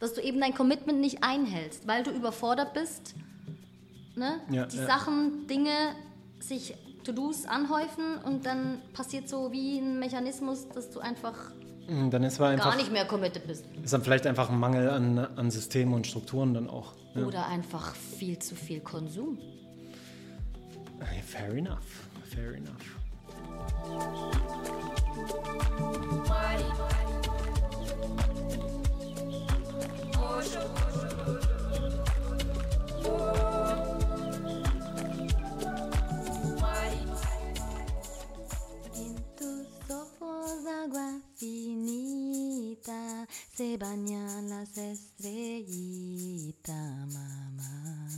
dass du eben dein Commitment nicht einhältst, weil du überfordert bist. Ne? Ja, die ja. Sachen, Dinge, sich To-Dos anhäufen und dann passiert so wie ein Mechanismus, dass du einfach Dann ist aber gar einfach, nicht mehr committed bist. ist dann vielleicht einfach ein Mangel an, an Systemen und Strukturen dann auch. Ja. Oder einfach viel zu viel Konsum. Fair enough, fair enough. Se bañan las estrellitas, mamá.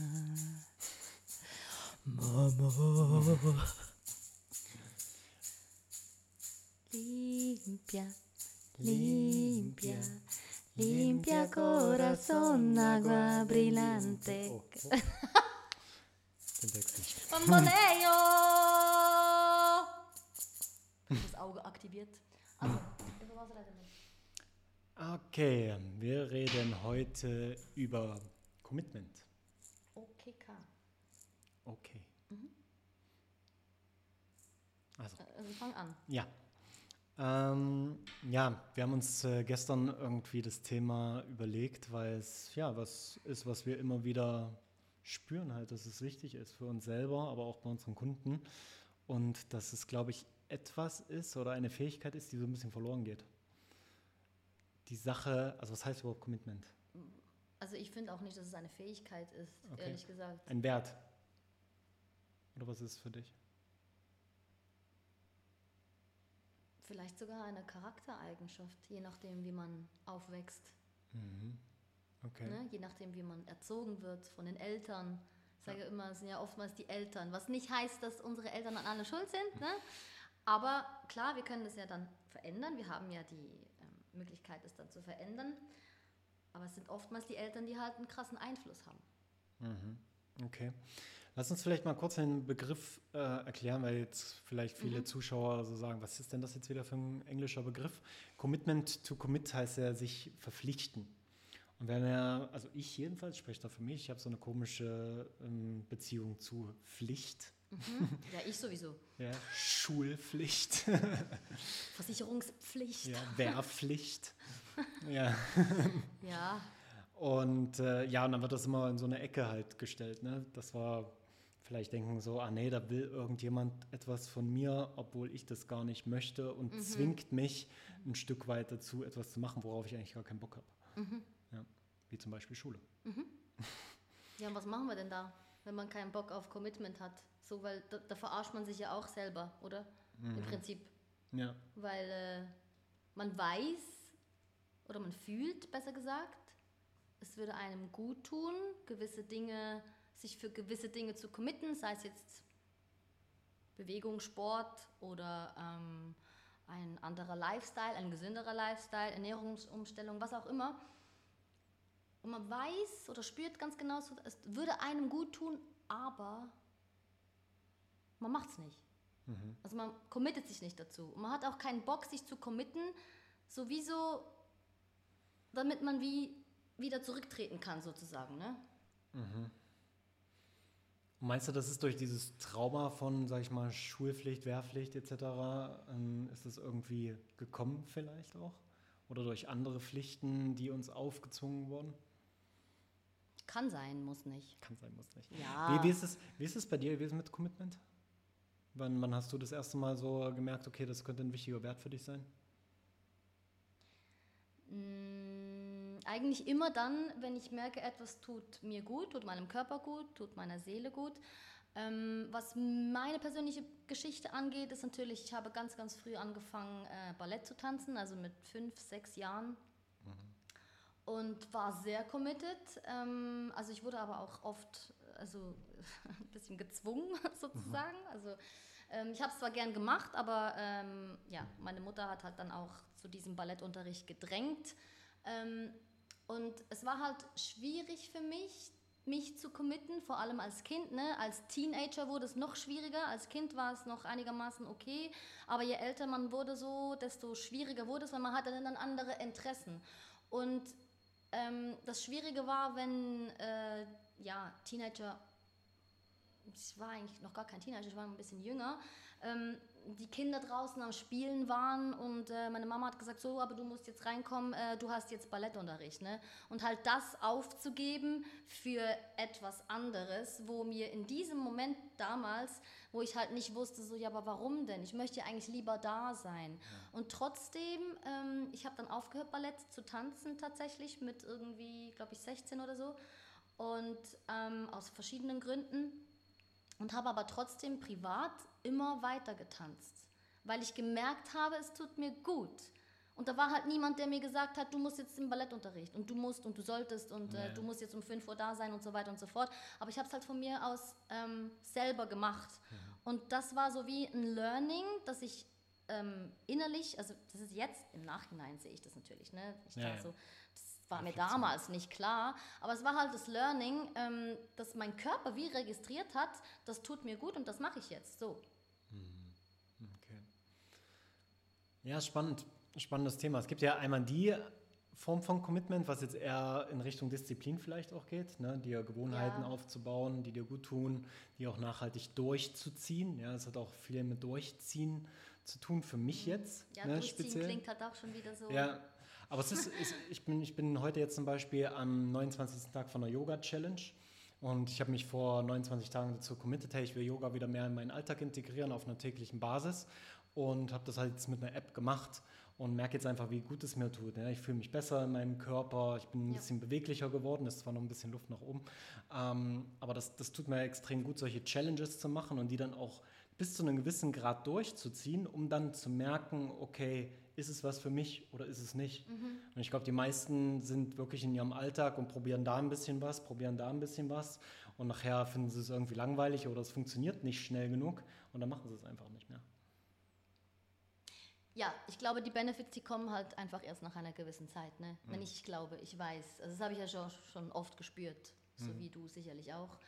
Limpia, limpia, limpia corazón, agua brillante. Oh, oh. Den Text nicht. Bamboleo! Das Auge aktiviert. Also, über was? Okay, wir reden heute über Commitment. OKK. Okay. Also, Also fang an. ja. Ähm, ja, wir haben uns äh, gestern irgendwie das Thema überlegt, weil es ja was ist, was wir immer wieder spüren, halt, dass es wichtig ist für uns selber, aber auch bei unseren Kunden. Und dass es, glaube ich, etwas ist oder eine Fähigkeit ist, die so ein bisschen verloren geht. Die Sache, also was heißt überhaupt Commitment? Also ich finde auch nicht, dass es eine Fähigkeit ist, Okay. ehrlich gesagt. Ein Wert. Oder was ist es für dich? Vielleicht sogar eine Charaktereigenschaft, je nachdem, wie man aufwächst. Okay. Ne? Je nachdem, wie man erzogen wird von den Eltern. Ich sage immer, es sind ja oftmals die Eltern. Was nicht heißt, dass unsere Eltern an alle schuld sind. Ne? Aber klar, wir können das ja dann verändern. Wir haben ja die ähm, Möglichkeit, es dann zu verändern. Aber es sind oftmals die Eltern, die halt einen krassen Einfluss haben. Okay. Lass uns vielleicht mal kurz den Begriff äh, erklären, weil jetzt vielleicht viele Zuschauer so sagen, was ist denn das jetzt wieder für ein englischer Begriff? Commitment to commit heißt ja sich verpflichten. Und wenn er, also ich jedenfalls spreche da für mich, ich habe so eine komische ähm, Beziehung zu Pflicht. Ja, ich sowieso. Ja, Schulpflicht, Versicherungspflicht. ja, Wehrpflicht. ja. ja. Und äh, ja, und dann wird das immer in so eine Ecke halt gestellt. Ne? Das war vielleicht denken so, ah nee, da will irgendjemand etwas von mir, obwohl ich das gar nicht möchte und zwingt mich ein Stück weit dazu, etwas zu machen, worauf ich eigentlich gar keinen Bock habe. Ja, wie zum Beispiel Schule. Ja, und was machen wir denn da, wenn man keinen Bock auf Commitment hat? So, weil da, da verarscht man sich ja auch selber, oder? Im Prinzip. Ja, Weil äh, man weiß oder man fühlt, besser gesagt, es würde einem gut tun, gewisse Dinge, sich für gewisse Dinge zu committen, sei es jetzt Bewegung, Sport oder ähm, ein anderer Lifestyle, ein gesünderer Lifestyle, Ernährungsumstellung, was auch immer. Und man weiß oder spürt ganz genau, es würde einem gut tun, aber man macht es nicht. Also man committet sich nicht dazu. Und man hat auch keinen Bock, sich zu committen, sowieso, damit man wie wieder zurücktreten kann, sozusagen. Ne? Und meinst du, das ist durch dieses Trauma von, sag ich mal, Schulpflicht, Wehrpflicht etc., ähm, ist das irgendwie gekommen vielleicht auch? Oder durch andere Pflichten, die uns aufgezwungen wurden? Kann sein, muss nicht. Kann sein, muss nicht. Ja. Wie, wie, ist es, wie ist es bei dir gewesen mit Commitment? Wann, wann hast du das erste Mal so gemerkt, okay, das könnte ein wichtiger Wert für dich sein? Mm, Eigentlich immer dann, wenn ich merke, etwas tut mir gut, tut meinem Körper gut, tut meiner Seele gut. Ähm, was meine persönliche Geschichte angeht, ist natürlich, ich habe ganz, ganz früh angefangen, äh, Ballett zu tanzen, also mit fünf, sechs Jahren. Und war sehr committed. Ähm, also ich wurde aber auch oft also, ein bisschen gezwungen sozusagen. Also ähm, ich habe es zwar gern gemacht, aber ähm, ja, meine Mutter hat halt dann auch zu diesem Ballettunterricht gedrängt. Und es war halt schwierig für mich, mich zu committen, vor allem als Kind. Ne? Als Teenager wurde es noch schwieriger. Als Kind war es noch einigermaßen okay. Aber je älter man wurde, so, desto schwieriger wurde es, weil man hatte dann andere Interessen. Und ähm, das Schwierige war, wenn äh, ja, Teenager, ich war eigentlich noch gar kein Teenager, ich war ein bisschen jünger, ähm, die Kinder draußen am Spielen waren und äh, meine Mama hat gesagt, so, aber du musst jetzt reinkommen, äh, du hast jetzt Ballettunterricht. Ne? Und halt das aufzugeben für etwas anderes, wo mir in diesem Moment damals, wo ich halt nicht wusste, so, ja, aber warum denn? Ich möchte ja eigentlich lieber da sein. Ja. Und trotzdem, ähm, ich habe dann aufgehört, Ballett zu tanzen tatsächlich mit irgendwie, glaube ich, 16 oder so. Und ähm, aus verschiedenen Gründen und habe aber trotzdem privat immer weiter getanzt, weil ich gemerkt habe, es tut mir gut. Und da war halt niemand, der mir gesagt hat, du musst jetzt im Ballettunterricht und du musst und du solltest und äh, du musst jetzt um 5 Uhr da sein und so weiter und so fort. Aber ich habe es halt von mir aus ähm, selber gemacht. Mhm. Und das war so wie ein Learning, dass ich ähm, innerlich, also das ist jetzt, im Nachhinein sehe ich das natürlich, ne? Ich ja, so, war mir damals nicht klar, aber es war halt das Learning, ähm, dass mein Körper wie registriert hat, das tut mir gut und das mache ich jetzt so. Mhm. Okay. Ja, spannend, spannendes Thema. Es gibt ja einmal die Form von Commitment, was jetzt eher in Richtung Disziplin vielleicht auch geht, ne? dir Gewohnheiten ja. aufzubauen, die dir gut tun, die auch nachhaltig durchzuziehen. Ja, es hat auch viel mit Durchziehen zu tun für mich mhm. jetzt. Ja, ne, durchziehen speziell. klingt halt auch schon wieder so. Ja, aber es ist, ist, ich, bin, ich bin heute jetzt zum Beispiel am 29. Tag von der Yoga-Challenge. Und ich habe mich vor 29 Tagen dazu committed, hey, ich will Yoga wieder mehr in meinen Alltag integrieren auf einer täglichen Basis. Und habe das halt jetzt mit einer App gemacht und merke jetzt einfach, wie gut es mir tut. Ich fühle mich besser in meinem Körper, ich bin ein ja. bisschen beweglicher geworden, ist zwar noch ein bisschen Luft nach oben, ähm, aber das, das tut mir extrem gut, solche Challenges zu machen und die dann auch bis zu einem gewissen Grad durchzuziehen, um dann zu merken, okay, ist es was für mich oder ist es nicht? Mhm. Und ich glaube, die meisten sind wirklich in ihrem Alltag und probieren da ein bisschen was, probieren da ein bisschen was und nachher finden sie es irgendwie langweilig oder es funktioniert nicht schnell genug und dann machen sie es einfach nicht mehr. Ja, ich glaube, die Benefits, die kommen halt einfach erst nach einer gewissen Zeit. Ne? Mhm. Wenn ich glaube, ich weiß. Also das habe ich ja schon, schon oft gespürt, so mhm. wie du sicherlich auch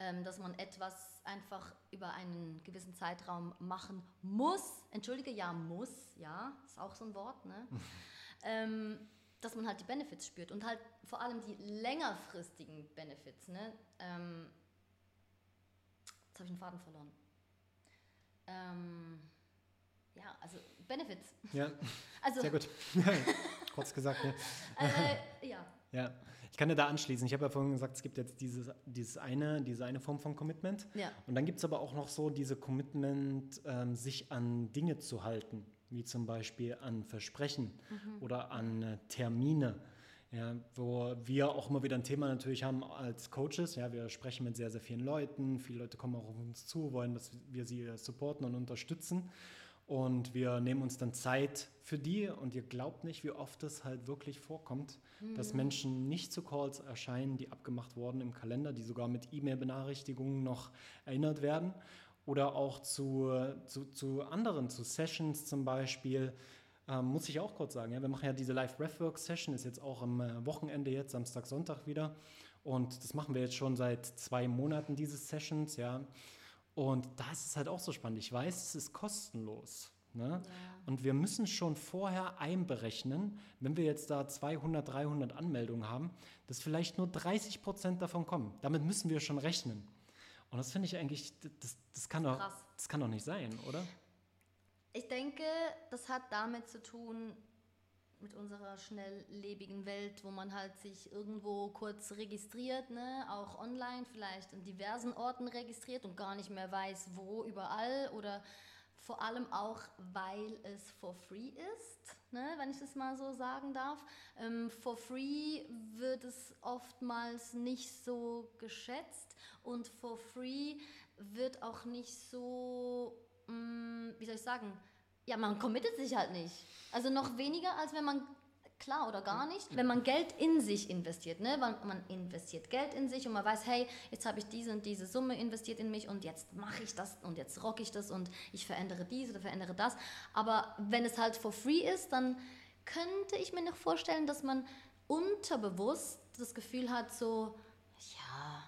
ähm, dass man etwas einfach über einen gewissen Zeitraum machen muss. Entschuldige, ja, muss, ja, ist auch so ein Wort, ne? ähm, dass man halt die Benefits spürt und halt vor allem die längerfristigen Benefits, ne? Ähm, jetzt habe ich einen Faden verloren. Ähm, ja, also Benefits. Ja, also, sehr gut. Kurz gesagt, ne? Äh, ja. Ja. Ich kann dir da anschließen. Ich habe ja vorhin gesagt, es gibt jetzt dieses, dieses eine, diese eine Form von Commitment. Ja. Und dann gibt es aber auch noch so diese Commitment, ähm, sich an Dinge zu halten, wie zum Beispiel an Versprechen mhm. oder an äh, Termine. Ja, wo wir auch immer wieder ein Thema natürlich haben als Coaches. Ja, wir sprechen mit sehr, sehr vielen Leuten. Viele Leute kommen auch auf uns zu, wollen, dass wir sie supporten und unterstützen. Und wir nehmen uns dann Zeit für die und ihr glaubt nicht, wie oft es halt wirklich vorkommt, mhm. dass Menschen nicht zu Calls erscheinen, die abgemacht wurden im Kalender, die sogar mit E-Mail-Benachrichtigungen noch erinnert werden. Oder auch zu, zu, zu anderen, zu Sessions zum Beispiel. Ähm, muss ich auch kurz sagen, ja, wir machen ja diese Live-Breathwork-Session, ist jetzt auch am äh, Wochenende jetzt, Samstag, Sonntag wieder. Und das machen wir jetzt schon seit zwei Monaten, diese Sessions, ja. Und da ist es halt auch so spannend. Ich weiß, es ist kostenlos. Ne? Ja. Und wir müssen schon vorher einberechnen, wenn wir jetzt da 200, 300 Anmeldungen haben, dass vielleicht nur 30 Prozent davon kommen. Damit müssen wir schon rechnen. Und das finde ich eigentlich, das, das, kann doch, das kann doch nicht sein, oder? Ich denke, das hat damit zu tun, mit unserer schnelllebigen Welt, wo man halt sich irgendwo kurz registriert, ne? auch online vielleicht in diversen Orten registriert und gar nicht mehr weiß, wo überall oder vor allem auch, weil es for free ist, ne? wenn ich das mal so sagen darf. Ähm, for free wird es oftmals nicht so geschätzt und for free wird auch nicht so, mh, mm, wie soll ich sagen, ja, man committet sich halt nicht. Also noch weniger, als wenn man klar oder gar nicht, wenn man Geld in sich investiert. Ne? Man, man investiert Geld in sich und man weiß, hey, jetzt habe ich diese und diese Summe investiert in mich und jetzt mache ich das und jetzt rock ich das und ich verändere dies oder verändere das. Aber wenn es halt for free ist, dann könnte ich mir noch vorstellen, dass man unterbewusst das Gefühl hat, so, ja,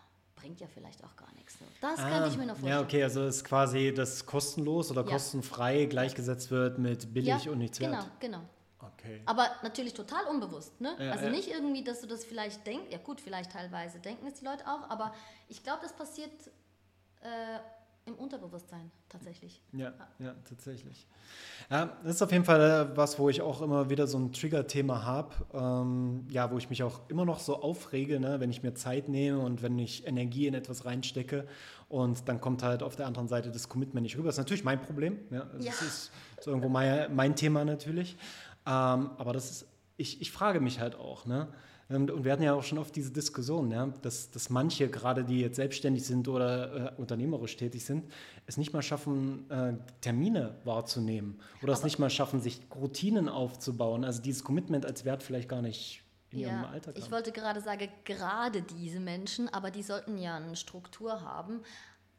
bringt ja vielleicht auch gar nichts. Das ah, könnte ich mir noch vorstellen. Ja, okay, also ist quasi das kostenlos oder ja. kostenfrei gleichgesetzt wird mit billig ja, und nichts genau, wert. Genau, genau. Okay. Aber natürlich total unbewusst, ne? Ja, also nicht irgendwie, dass du das vielleicht denkst, ja gut, vielleicht teilweise denken es die Leute auch, aber ich glaube, das passiert äh, im Unterbewusstsein tatsächlich. Ja, ja, tatsächlich. Ja, das ist auf jeden Fall äh, was, wo ich auch immer wieder so ein Trigger-Thema habe. Ähm, ja, wo ich mich auch immer noch so aufrege, ne, wenn ich mir Zeit nehme und wenn ich Energie in etwas reinstecke und dann kommt halt auf der anderen Seite das Commitment nicht rüber. Das ist natürlich mein Problem. Ja, also Ja. Das ist so irgendwo mein, mein Thema natürlich. Ähm, aber das ist, ich, ich frage mich halt auch, ne? Und und wir hatten ja auch schon oft diese Diskussion, ja, dass, dass manche, gerade die jetzt selbstständig sind oder äh, unternehmerisch tätig sind, es nicht mal schaffen, äh, Termine wahrzunehmen oder es nicht mal schaffen, sich Routinen aufzubauen. Also dieses Commitment als Wert vielleicht gar nicht in ihrem Ja, Alltag ich wollte gerade sagen, gerade diese Menschen, aber die sollten ja eine Struktur haben.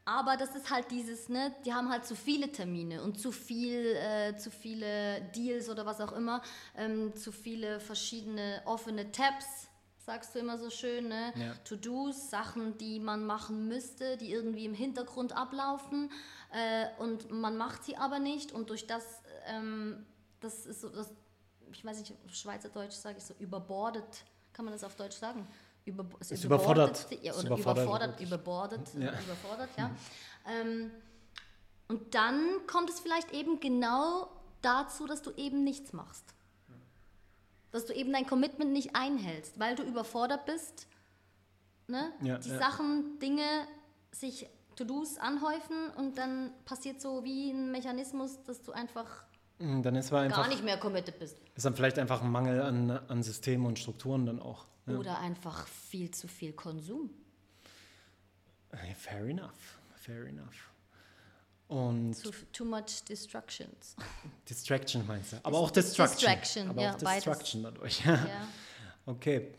Aber das ist halt dieses, ne, die haben halt zu viele Termine und zu viel, äh, zu viele Deals oder was auch immer, ähm, zu viele verschiedene offene Tabs, sagst du immer so schön, ne? Ja. To-Dos, Sachen, die man machen müsste, die irgendwie im Hintergrund ablaufen äh, und man macht sie aber nicht und durch das, ähm, das ist so, das, ich weiß nicht, auf Schweizerdeutsch sage ich so, überbordet, kann man das auf Deutsch sagen? Über, es Ist überfordert. Ja, oder überfordert. überfordert, überbordet, Ja. überfordert, ja. Ähm, und dann kommt es vielleicht eben genau dazu, dass du eben nichts machst. Dass du eben dein Commitment nicht einhältst, weil du überfordert bist. Ne? Ja, Die ja. Sachen, Dinge, sich To-Dos anhäufen und dann passiert so wie ein Mechanismus, dass du einfach Dann ist, aber einfach, gar nicht mehr committed bist. ist dann vielleicht einfach ein Mangel an, an Systemen und Strukturen dann auch. Ja. Oder einfach viel zu viel Konsum. Äh, Fair enough, fair enough. Und Too, too much distractions. Distraction meinst du? Aber auch Distraction. Distraction, aber ja, auch beides. Distraction dadurch. ja. Okay.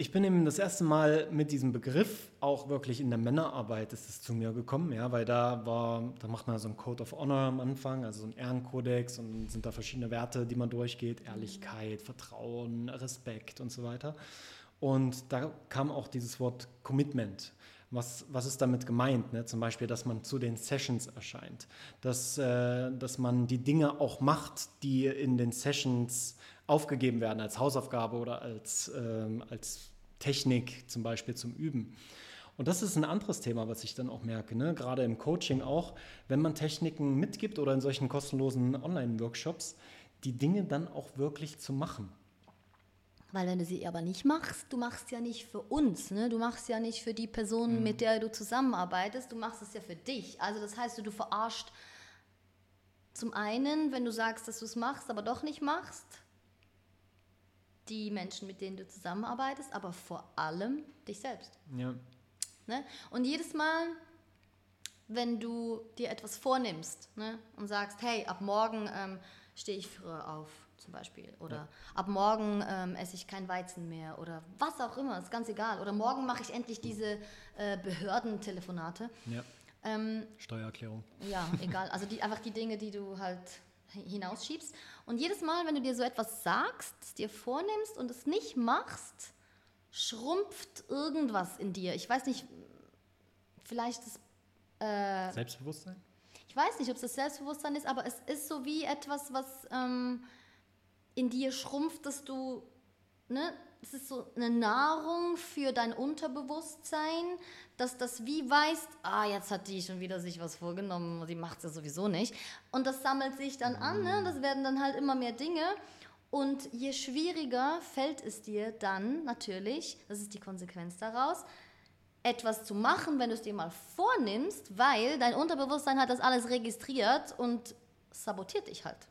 Ich bin eben das erste Mal mit diesem Begriff auch wirklich in der Männerarbeit ist es zu mir gekommen, ja, weil da war, da macht man so einen Code of Honor am Anfang, also so einen Ehrenkodex und sind da verschiedene Werte, die man durchgeht, Ehrlichkeit, Vertrauen, Respekt und so weiter. Und da kam auch dieses Wort Commitment. Was, was ist damit gemeint? Ne? Zum Beispiel, dass man zu den Sessions erscheint, dass, äh, dass man die Dinge auch macht, die in den Sessions aufgegeben werden als Hausaufgabe oder als, ähm, als Technik zum Beispiel zum Üben. Und das ist ein anderes Thema, was ich dann auch merke, ne? gerade im Coaching auch, wenn man Techniken mitgibt oder in solchen kostenlosen Online-Workshops, die Dinge dann auch wirklich zu machen. Weil wenn du sie aber nicht machst, du machst ja nicht für uns, ne? du machst ja nicht für die Person, Mhm. mit der du zusammenarbeitest, du machst es ja für dich. Also das heißt, du, du verarscht zum einen, wenn du sagst, dass du es machst, aber doch nicht machst, die Menschen, mit denen du zusammenarbeitest, aber vor allem dich selbst. Ja. Ne? Und jedes Mal, wenn du dir etwas vornimmst ne, und sagst, hey, ab morgen ähm, stehe ich früher auf, zum Beispiel, oder ab morgen ähm, esse ich kein Weizen mehr, oder was auch immer, ist ganz egal. Oder morgen mache ich endlich diese äh, Behördentelefonate. ja. Ähm, Steuererklärung. ja, egal. Also die, einfach die Dinge, die du halt hinausschiebst. Und jedes Mal, wenn du dir so etwas sagst, es dir vornimmst und es nicht machst, schrumpft irgendwas in dir. Ich weiß nicht, vielleicht ist, äh, Selbstbewusstsein? ich weiß nicht, ob es das Selbstbewusstsein ist, aber es ist so wie etwas, was ähm, in dir schrumpft, dass du, ne, es ist so eine Nahrung für dein Unterbewusstsein, dass das wie weißt, ah, jetzt hat die schon wieder sich was vorgenommen, die macht es ja sowieso nicht. Und das sammelt sich dann an, ne? das werden dann halt immer mehr Dinge. Und je schwieriger fällt es dir dann natürlich, das ist die Konsequenz daraus, etwas zu machen, wenn du es dir mal vornimmst, weil dein Unterbewusstsein hat das alles registriert und sabotiert dich halt.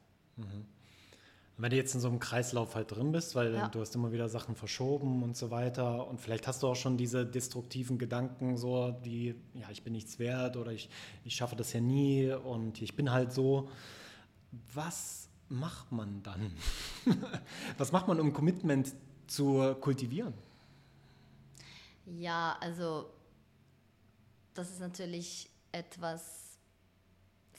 Wenn du jetzt in so einem Kreislauf halt drin bist, weil Ja. du hast immer wieder Sachen verschoben und so weiter und vielleicht hast du auch schon diese destruktiven Gedanken, so wie, ja, ich bin nichts wert oder ich, ich schaffe das ja nie und ich bin halt so. Was macht man dann? Was macht man, um Commitment zu kultivieren? Ja, also das ist natürlich etwas,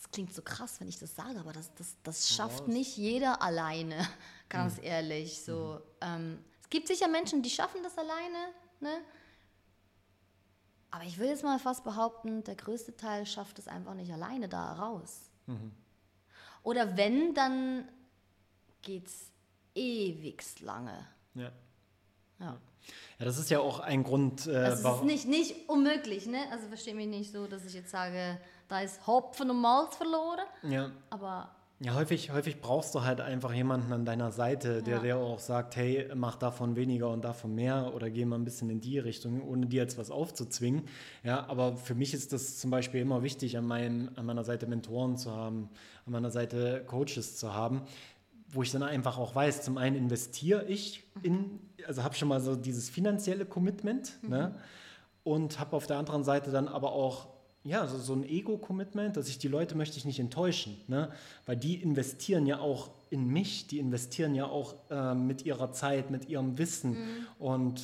das klingt so krass, wenn ich das sage, aber das, das, das schafft nicht jeder alleine, ganz ehrlich. So, ähm, es gibt sicher Menschen, die schaffen das alleine, ne? Aber ich will jetzt mal fast behaupten, der größte Teil schafft es einfach nicht alleine da raus. Oder wenn, dann geht es ewigst lange. Ja. Ja. Ja, das ist ja auch ein Grund, äh, Also es ist nicht, nicht unmöglich, ne? Also verstehe mich nicht so, dass ich jetzt sage, da ist Hopfen und Malz verloren. Ja. Aber Ja, häufig, häufig brauchst du halt einfach jemanden an deiner Seite, der Ja. dir auch sagt, hey, mach davon weniger und davon mehr oder geh mal ein bisschen in die Richtung, ohne dir jetzt was aufzuzwingen. Ja, aber für mich ist das zum Beispiel immer wichtig, an, meinem, an meiner Seite Mentoren zu haben, an meiner Seite Coaches zu haben, wo ich dann einfach auch weiß, zum einen investiere ich in, also habe schon mal so dieses finanzielle Commitment, ne? und habe auf der anderen Seite dann aber auch ja, so, so ein Ego-Commitment, dass ich die Leute möchte ich nicht enttäuschen, ne? weil die investieren ja auch in mich, die investieren ja auch äh, mit ihrer Zeit, mit ihrem Wissen und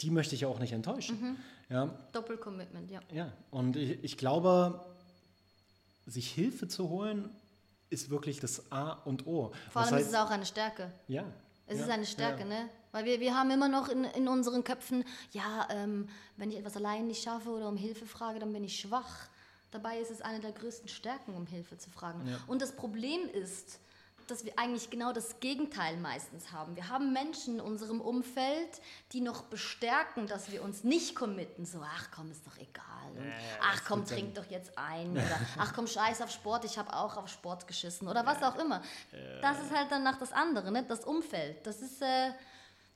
die möchte ich ja auch nicht enttäuschen. Ja, Doppelcommitment, ja. ja, und ich, ich glaube, sich Hilfe zu holen, ist wirklich das A und O. Vor allem ist heißt- es auch eine Stärke. ja. Es ja, ist eine Stärke, ja. ne? Weil wir, wir haben immer noch in, in unseren Köpfen, ja, ähm, wenn ich etwas allein nicht schaffe oder um Hilfe frage, dann bin ich schwach. Dabei ist es eine der größten Stärken, um Hilfe zu fragen. Ja. Und das Problem ist, dass wir eigentlich genau das Gegenteil meistens haben. Wir haben Menschen in unserem Umfeld, die noch bestärken, dass wir uns nicht committen. So, ach komm, ist doch egal. Und, ach komm, trink doch jetzt ein. Oder ach komm, scheiß auf Sport, ich habe auch auf Sport geschissen. Oder was auch immer. Das ist halt danach das andere, ne? das Umfeld. Das ist... Äh,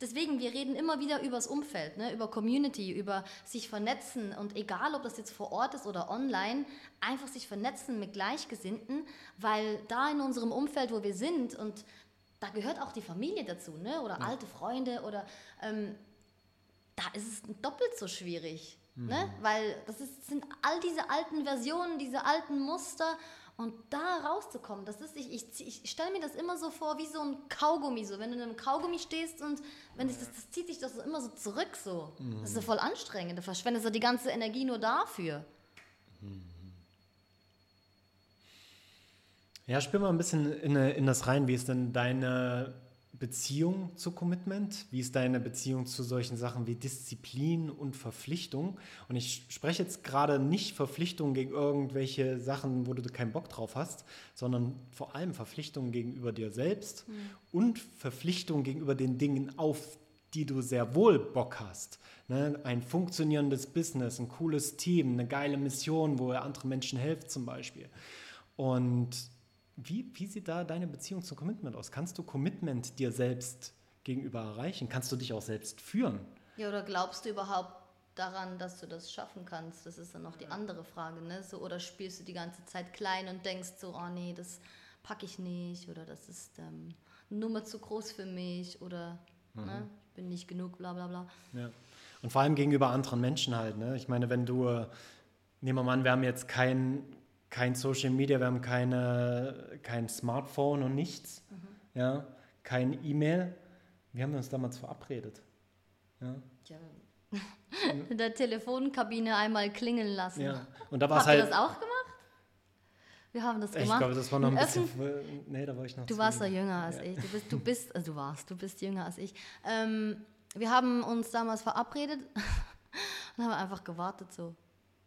Deswegen, wir reden immer wieder über das Umfeld, ne? über Community, über sich vernetzen und egal, ob das jetzt vor Ort ist oder online, einfach sich vernetzen mit Gleichgesinnten, weil da in unserem Umfeld, wo wir sind und da gehört auch die Familie dazu, ne? oder alte Freunde oder ähm, da ist es doppelt so schwierig, ne? weil das ist, sind all diese alten Versionen, diese alten Muster und da rauszukommen, das ist, ich, ich, ich stelle mir das immer so vor wie so ein Kaugummi, so wenn du in einem Kaugummi stehst und wenn das, das zieht sich das so immer so zurück so. Das ist so voll anstrengend, du verschwendest so die ganze Energie nur dafür. Ja, spür mal ein bisschen in, in das rein. Wie ist denn deine Beziehung zu Commitment? Wie ist deine Beziehung zu solchen Sachen wie Disziplin und Verpflichtung? Und ich spreche jetzt gerade nicht Verpflichtung gegen irgendwelche Sachen, wo du keinen Bock drauf hast, sondern vor allem Verpflichtung gegenüber dir selbst und Verpflichtung gegenüber den Dingen, auf die du sehr wohl Bock hast. Ne? Ein funktionierendes Business, ein cooles Team, eine geile Mission, wo ihr andere Menschen helft zum Beispiel. Und wie, wie sieht da deine Beziehung zu Commitment aus? Kannst du Commitment dir selbst gegenüber erreichen? Kannst du dich auch selbst führen? Ja, oder glaubst du überhaupt daran, dass du das schaffen kannst? Das ist dann noch die andere Frage, ne? So, oder spielst du die ganze Zeit klein und denkst so, oh nee, das packe ich nicht oder das ist ähm, eine Nummer zu groß für mich oder ne? ich bin nicht genug, bla bla bla. Ja. Und vor allem gegenüber anderen Menschen halt. Ne? Ich meine, wenn du, nehmen wir mal an, wir haben jetzt kein, kein Social Media, wir haben keine, kein Smartphone und nichts, ja? kein E-Mail. Wie haben wir uns damals verabredet? Ja? Tja, in der Telefonkabine einmal klingeln lassen. Ja. Und da war es halt. das auch gemacht? Wir haben das Ich gemacht. glaube, das war noch ein bisschen. Nee, da war ich noch. Du warst ja jung. jünger als Ja. ich. Du bist, du bist, also du warst, du bist jünger als ich. Ähm, wir haben uns damals verabredet und haben einfach gewartet so.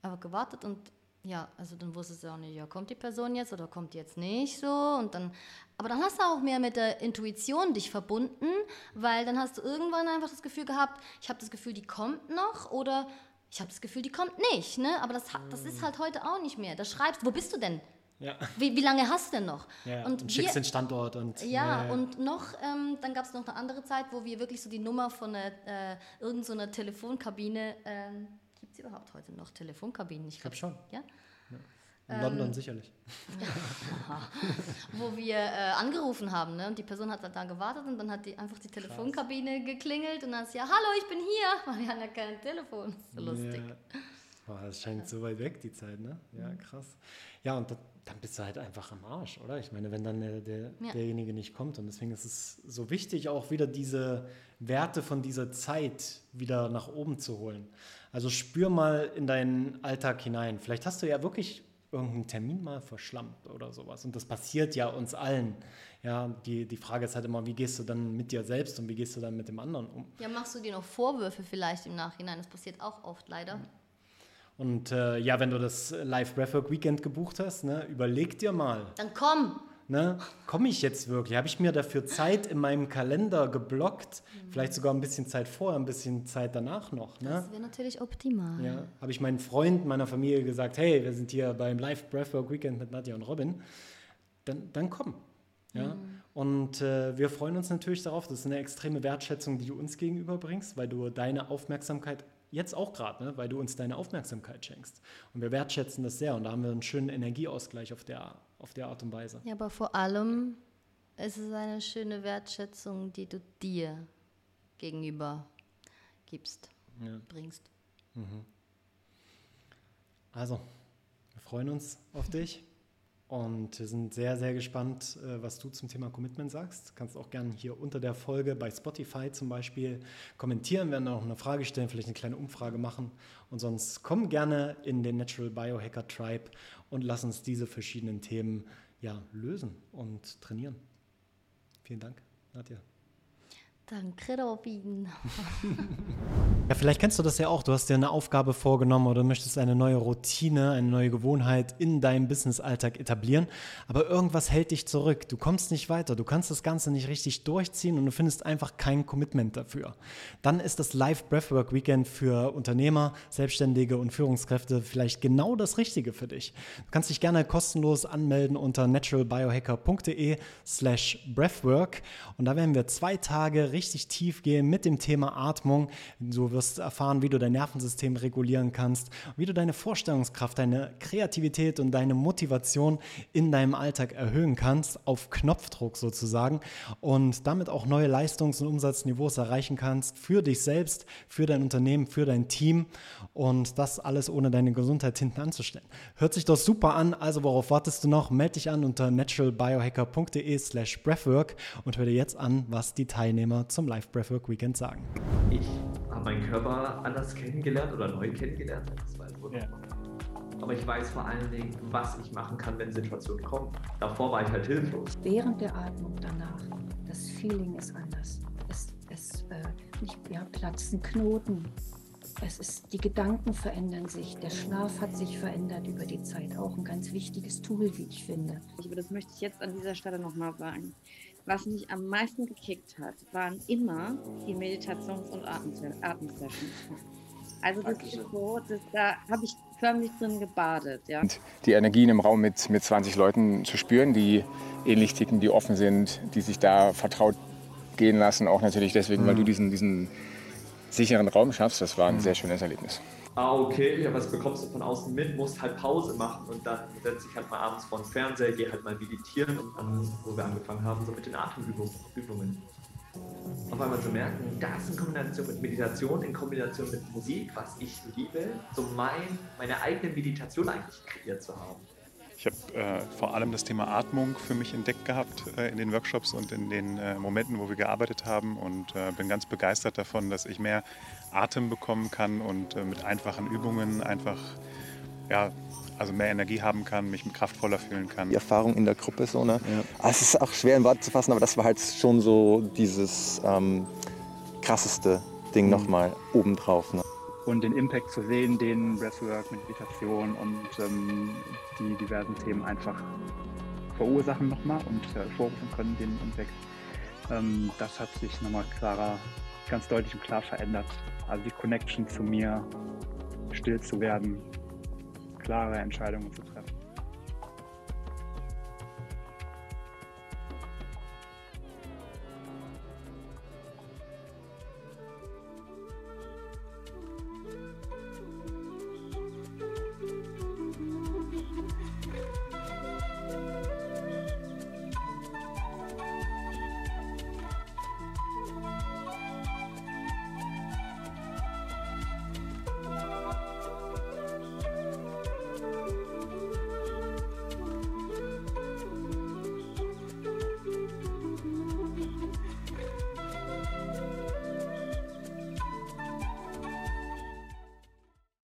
Einfach gewartet und ja, also dann wusstest du auch nicht, ja, kommt die Person jetzt oder kommt die jetzt nicht so und dann, aber dann hast du auch mehr mit der Intuition dich verbunden, weil dann hast du irgendwann einfach das Gefühl gehabt, ich habe das Gefühl, die kommt noch oder ich habe das Gefühl, die kommt nicht, ne? Aber das, das ist halt heute auch nicht mehr. Da schreibst, wo bist du denn? Ja. Wie, wie lange hast du denn noch? Ja, und und, wir- schickst den Standort und. ja, und noch, ähm, dann gab es noch eine andere Zeit, wo wir wirklich so die Nummer von einer, äh, irgend so Telefonkabine, ähm, gibt es überhaupt heute noch Telefonkabinen? Ich glaube schon. Ja? In Ähm, London sicherlich. Wo wir äh, angerufen haben, ne? und die Person hat dann da gewartet und dann hat die einfach die Telefonkabine geklingelt und dann ist ja, hallo, ich bin hier, weil wir haben ja kein Telefon. So lustig. Ja. Boah, das scheint so weit weg, die Zeit, ne? Ja, Mhm. krass. Ja, und da, dann bist du halt einfach am Arsch, oder? Ich meine, wenn dann der, der, Ja. derjenige nicht kommt. Und deswegen ist es so wichtig, auch wieder diese Werte von dieser Zeit wieder nach oben zu holen. Also spür mal in deinen Alltag hinein. Vielleicht hast du ja wirklich irgendeinen Termin mal verschlampt oder sowas. Und das passiert ja uns allen. Ja, die, die Frage ist halt immer, wie gehst du dann mit dir selbst und wie gehst du dann mit dem anderen um? Ja, machst du dir noch Vorwürfe vielleicht im Nachhinein? Das passiert auch oft leider. Und äh, ja, wenn du das Live Breathwork Weekend gebucht hast, ne, überleg dir mal. Dann komm, Ne? Komme ich jetzt wirklich? Habe ich mir dafür Zeit in meinem Kalender geblockt? Mhm. Vielleicht sogar ein bisschen Zeit vorher, ein bisschen Zeit danach noch. Ne? Das wäre natürlich optimal. Ja. Habe ich meinen Freund, meiner Familie gesagt, hey, wir sind hier beim Live Breathwork Weekend mit Nadja und Robin. Dann, dann komm. Ja? Mhm. Und äh, wir freuen uns natürlich darauf. Das ist eine extreme Wertschätzung, die du uns gegenüberbringst, weil du deine Aufmerksamkeit jetzt auch gerade, ne, weil du uns deine Aufmerksamkeit schenkst. Und wir wertschätzen das sehr und da haben wir einen schönen Energieausgleich auf der, auf der Art und Weise. Ja, aber vor allem ist es eine schöne Wertschätzung, die du dir gegenüber gibst, ja. bringst. Mhm. Also, wir freuen uns auf dich. Und wir sind sehr, sehr gespannt, äh, was du zum Thema Commitment sagst. Du kannst auch gerne hier unter der Folge bei Spotify zum Beispiel kommentieren, werden auch eine Frage stellen, vielleicht eine kleine Umfrage machen. Und sonst komm gerne in den Natural Biohacker Tribe und lass uns diese verschiedenen Themen ja, lösen und trainieren. Vielen Dank, Nadja. Danke, Robin. ja, vielleicht kennst du das ja auch. Du hast dir eine Aufgabe vorgenommen oder möchtest eine neue Routine, eine neue Gewohnheit in deinem Business-Alltag etablieren. Aber irgendwas hält dich zurück. Du kommst nicht weiter. Du kannst das Ganze nicht richtig durchziehen und du findest einfach kein Commitment dafür. Dann ist das Live Breathwork Weekend für Unternehmer, Selbstständige und Führungskräfte vielleicht genau das Richtige für dich. Du kannst dich gerne kostenlos anmelden unter naturalbiohacker.de slash breathwork und da werden wir zwei Tage richtig tief gehen mit dem Thema Atmung. Du wirst erfahren, wie du dein Nervensystem regulieren kannst, wie du deine Vorstellungskraft, deine Kreativität und deine Motivation in deinem Alltag erhöhen kannst, auf Knopfdruck sozusagen und damit auch neue Leistungs- und Umsatzniveaus erreichen kannst für dich selbst, für dein Unternehmen, für dein Team und das alles ohne deine Gesundheit hinten anzustellen. Hört sich doch super an, also worauf wartest du noch? Meld dich an unter naturalbiohacker.de slash breathwork und hör dir jetzt an, was die Teilnehmer zum Live Breathwork Weekend sagen? Ich habe meinen Körper anders kennengelernt oder neu kennengelernt. Das war ja. Aber ich weiß vor allen Dingen, was ich machen kann, wenn Situationen kommen. Davor war ich halt hilflos. Während der Atmung danach, das Feeling ist anders. Es, es äh, nicht, ja, platzen Knoten. Es ist, die Gedanken verändern sich, der Schlaf hat sich verändert über die Zeit. Auch ein ganz wichtiges Tool, wie ich finde. Aber das möchte ich jetzt an dieser Stelle nochmal sagen was mich am meisten gekickt hat, waren immer die Meditations- und Atemsessions. Also das ist so, das, da habe ich förmlich drin gebadet. Ja. Und die Energien im Raum mit, mit 20 Leuten zu spüren, die ähnlich ticken, die offen sind, die sich da vertraut gehen lassen, auch natürlich deswegen, mhm. weil du diesen, diesen sicheren Raum schaffst, das war ein mhm. sehr schönes Erlebnis ah, okay, ja, was bekommst du von außen mit, musst halt Pause machen und dann setze ich halt mal abends vor den Fernseher, gehe halt mal meditieren und dann, wo wir angefangen haben, so mit den Atemübungen. Auf einmal zu merken, das in Kombination mit Meditation, in Kombination mit Musik, was ich liebe, so mein, meine eigene Meditation eigentlich kreiert zu haben. Ich habe äh, vor allem das Thema Atmung für mich entdeckt gehabt äh, in den Workshops und in den äh, Momenten, wo wir gearbeitet haben und äh, bin ganz begeistert davon, dass ich mehr Atem bekommen kann und äh, mit einfachen Übungen einfach ja, also mehr Energie haben kann, mich kraftvoller fühlen kann. Die Erfahrung in der Gruppe so, ne? Ja. Ah, es ist auch schwer in Worte zu fassen, aber das war halt schon so dieses ähm, krasseste Ding mhm. nochmal obendrauf. Ne? Und den Impact zu sehen, den Breathwork, Meditation und ähm, die diversen Themen einfach verursachen nochmal und hervorrufen können, den Impact. Ähm, das hat sich nochmal klarer, ganz deutlich und klar verändert. Also die Connection zu mir, still zu werden, klare Entscheidungen zu treffen.